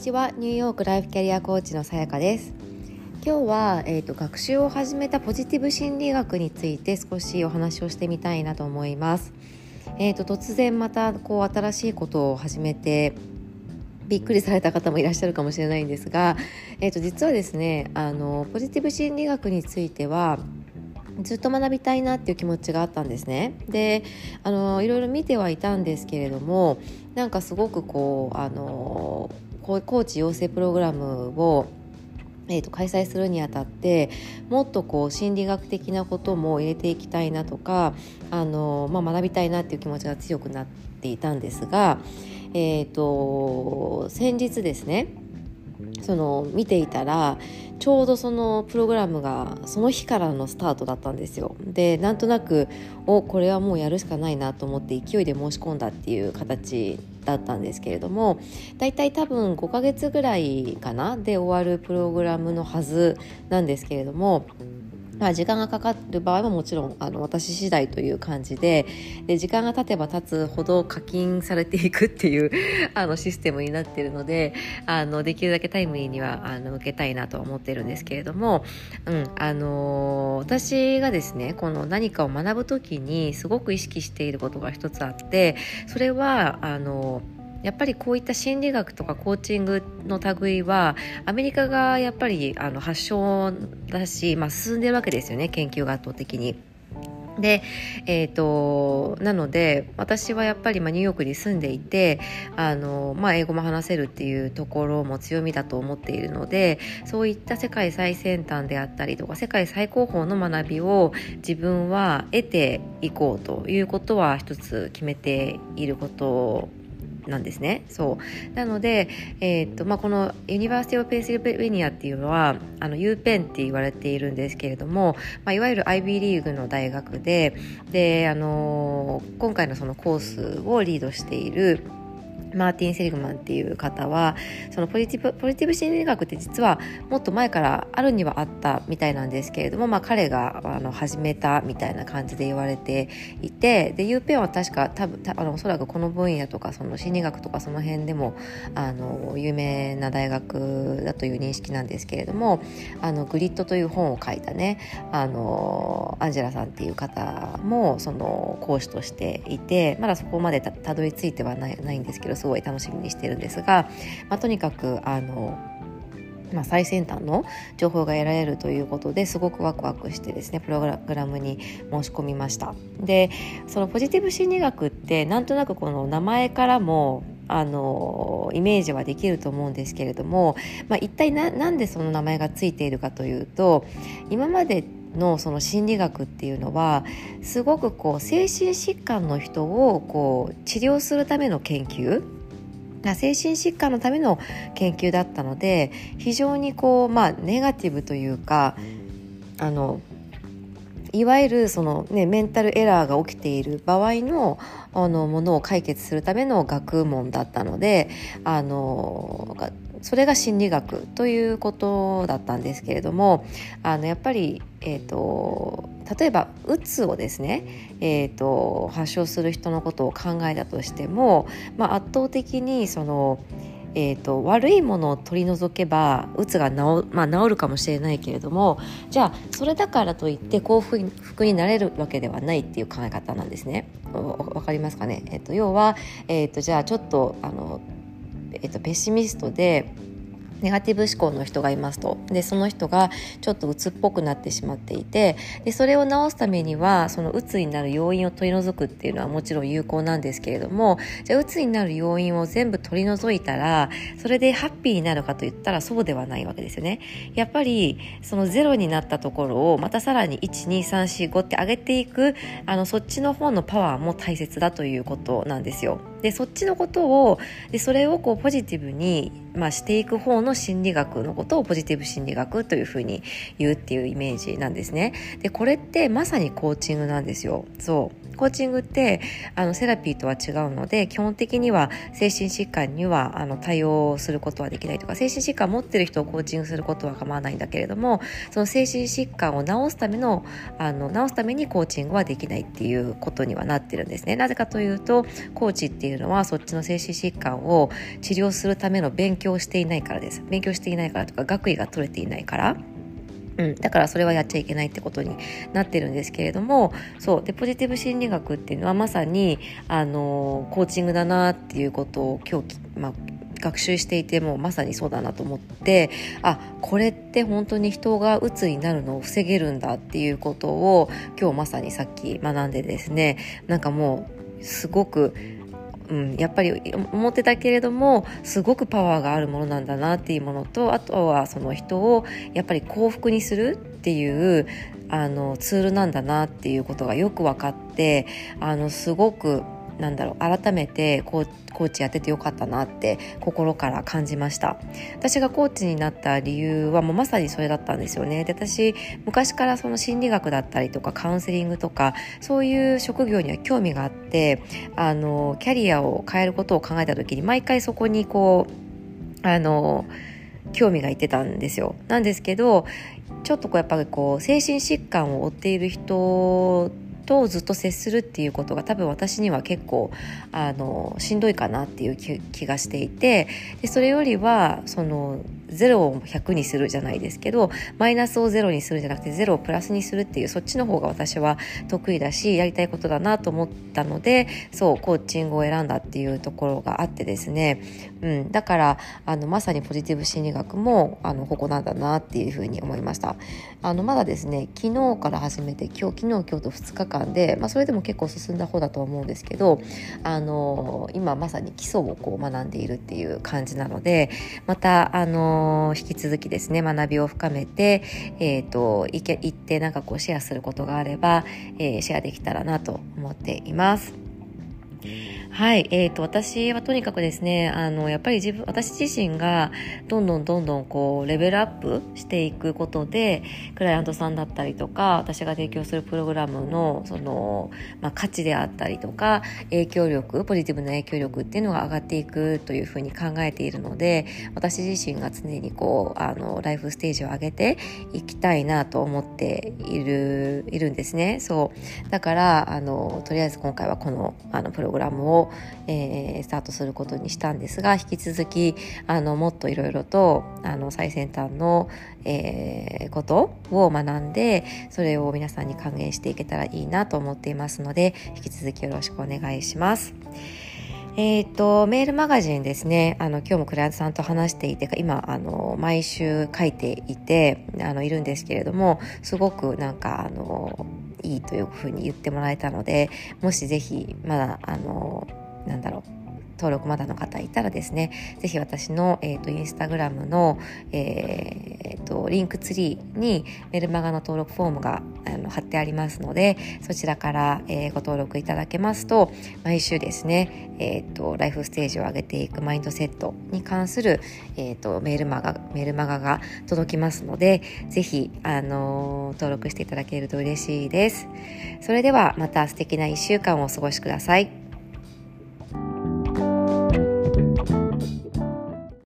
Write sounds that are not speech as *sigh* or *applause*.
ちはニューヨークライフキャリアコーチのさやかです。今日は、えーと、学習を始めたポジティブ心理学について少しお話をしてみたいなと思います、えーと、突然またこう新しいことを始めてびっくりされた方もいらっしゃるかもしれないんですが、えーと実はですねあのポジティブ心理学についてはずっと学びたいなっていう気持ちがあったんですね。であのいろいろ見てはいたんですけれどもなんかすごくこうあのコーチ養成プログラムをえーと、開催するにあたってもっとこう心理学的なことも入れていきたいなとかあの、まあ、学びたいなっていう気持ちが強くなっていたんですが、えーと先日ですねその見ていたらちょうどそのプログラムがその日からのスタートだったんですよ。でなんとなくおこれはもうやるしかないなと思って勢いで申し込んだっていう形だったんですけれどもだいたい多分5ヶ月ぐらいかなで終わるプログラムのはずなんですけれどもまあ、時間がかかる場合はもちろんあの私次第という感じでで時間が経てば経つほど課金されていくっていう *laughs* あのシステムになってるのであのできるだけタイムリーにはあの受けたいなと思ってるんですけれども、うんあの私がですねこの何かを学ぶ時にすごく意識していることが一つあってそれはあのやっぱりこういった心理学とかコーチングの類はアメリカがやっぱりあの発祥だし、まあ、進んでるわけですよね研究が圧倒的に。で、えーと、なので私はやっぱり、まあ、ニューヨークに住んでいてあの、まあ、英語も話せるっていうところも強みだと思っているのでそういった世界最先端であったりとか世界最高峰の学びを自分は得ていこうということは一つ決めていることなんですね。そうなので、えー、っとまあ、この University of Pennsylvania っていうのはあの U ペンって言われているんですけれども、まあ、いわゆる IB リーグの大学でで、あの今回のそのコースをリードしているマーティン・セリグマンっていう方はそのポジティブポジティブ心理学って実はもっと前からあるにはあったみたいなんですけれども、まあ、彼があの始めたみたいな感じで言われていてで U ペンは確か多分あのおそらくこの分野とかその心理学とかその辺でもあの有名な大学だという認識なんですけれどもあのグリッドという本を書いたねあのアンジェラさんっていう方もその講師としていてまだそこまでたどり着いてはないないんですけどすごい楽しみにしてるんですが、まあ、とにかくあのまあ、最先端の情報が得られるということですごくワクワクしてですねプログラムに申し込みました。でそのポジティブ心理学ってなんとなくこの名前からもあのイメージはできると思うんですけれども、まあ、一体何でその名前がついているかというと今までってのその心理学っていうのはすごくこう精神疾患の人をこう治療するための研究精神疾患のための研究だったので非常にこうまあネガティブというかあのいわゆるその、ね、メンタルエラーが起きている場合のあのものを解決するための学問だったのであのそれが心理学ということだったんですけれどもあのやっぱり、えーと、例えばうつをですね、えーと、発症する人のことを考えたとしても、まあ、圧倒的にその、えーと、悪いものを取り除けばうつが治,、まあ、治るかもしれないけれどもじゃあそれだからといって幸福になれるわけではないっていう考え方なんですね。わかりますかね、えー、と要は、えー、とじゃあちょっとあのえっと、ペシミストでネガティブ思考の人がいますと。でその人がちょっと鬱っぽくなってしまっていてでそれを治すためにはその鬱になる要因を取り除くっていうのはもちろん有効なんですけれどもじゃあ鬱になる要因を全部取り除いたらそれでハッピーになるかといったらそうではないわけですよね。やっぱりそのゼロになったところをまたさらに12345って上げていくあのそっちの方のパワーも大切だということなんですよ。でそっちのことをでそれをこうポジティブに、まあ、していく方の心理学のことをポジティブ心理学というふうに言うっていうイメージなんですね。でこれってまさにコーチングなんですよ。そうコーチングってあのセラピーとは違うので基本的には精神疾患にはあの対応することはできないとか精神疾患を持ってる人をコーチングすることは構わないんだけれどもその精神疾患を治すためのあの治すためにコーチングはできないっていうことにはなってるんですね。なぜかというとコーチっていうのはそっちの精神疾患を治療するための勉強していないからです。勉強していないからとか学位が取れていないから。うん、だからそれはやっちゃいけないってことになってるんですけれどもそう。でポジティブ心理学っていうのはまさにあのコーチングだなっていうことを今日、まあ、学習していてもまさにそうだなと思ってあこれって本当に人が鬱になるのを防げるんだっていうことを今日まさにさっき学んでですねなんかもうすごくうん、やっぱり思ってたけれどもすごくパワーがあるものなんだなっていうものとあとはその人をやっぱり幸福にするっていうあのツールなんだなっていうことがよく分かってあのすごくなんだろう改めてコーチやっててよかったなって心から感じました。私がコーチになった理由はもうまさにそれだったんですよね。で私昔からその心理学だったりとかカウンセリングとかそういう職業には興味があってあのキャリアを変えることを考えた時に毎回そこにこうあの興味がいってたんですよ。なんですけどちょっとこうやっぱりこう精神疾患を負っている人とずっと接するっていうことが多分私には結構あのしんどいかなっていう気がしていてでそれよりはその0を100にするじゃないですけどマイナスを0にするじゃなくて0をプラスにするっていうそっちの方が私は得意だしやりたいことだなと思ったのでそうコーチングを選んだっていうところがあってですね、うん、だからあのまさにポジティブ心理学もあのここなんだなっていうふうに思いました。あのまだですね昨日から始めて今日昨日今日と2日間で、まあ、それでも結構進んだ方だと思うんですけどあの今まさに基礎をこう学んでいるっていう感じなのでまたあの引き続きですね学びを深めて、えーと、いけ行ってなんかこうシェアすることがあれば、えー、シェアできたらなと思っています。はい、えーと、私はとにかくですねあのやっぱり自分私自身がどんどんどんどんこうレベルアップしていくことでクライアントさんだったりとか私が提供するプログラムのその、まあ、価値であったりとか影響力ポジティブな影響力っていうのが上がっていくというふうに考えているので私自身が常にこうあのライフステージを上げていきたいなと思っているいるんですね。そう。だからあのとりあえず今回はこのあのプログラムをえー、スタートすることにしたんですが引き続きあのもっといろいろとあの最先端の、えー、ことを学んでそれを皆さんに還元していけたらいいなと思っていますので引き続きよろしくお願いします。えっ、ー、と、メールマガジンですね。あの、今日もクライアントさんと話していて、今、あの、毎週書いていて、あの、いるんですけれども、すごくなんか、あの、いいというふうに言ってもらえたので、もしぜひ、まだ、あの、なんだろう。登録まだの方いたらですね、ぜひ私の、え、ー、と、インスタグラムの、え、ー、と、リンクツリーにメルマガの登録フォームがあの貼ってありますので、そちらから、えー、ご登録いただけますと、毎週ですね、えっ、と、ライフステージを上げていくマインドセットに関する、えっ、と、メールマガ、メールマガが届きますので、ぜひ、あの登録していただけると嬉しいです。それでは、また素敵な1週間をお過ごしください。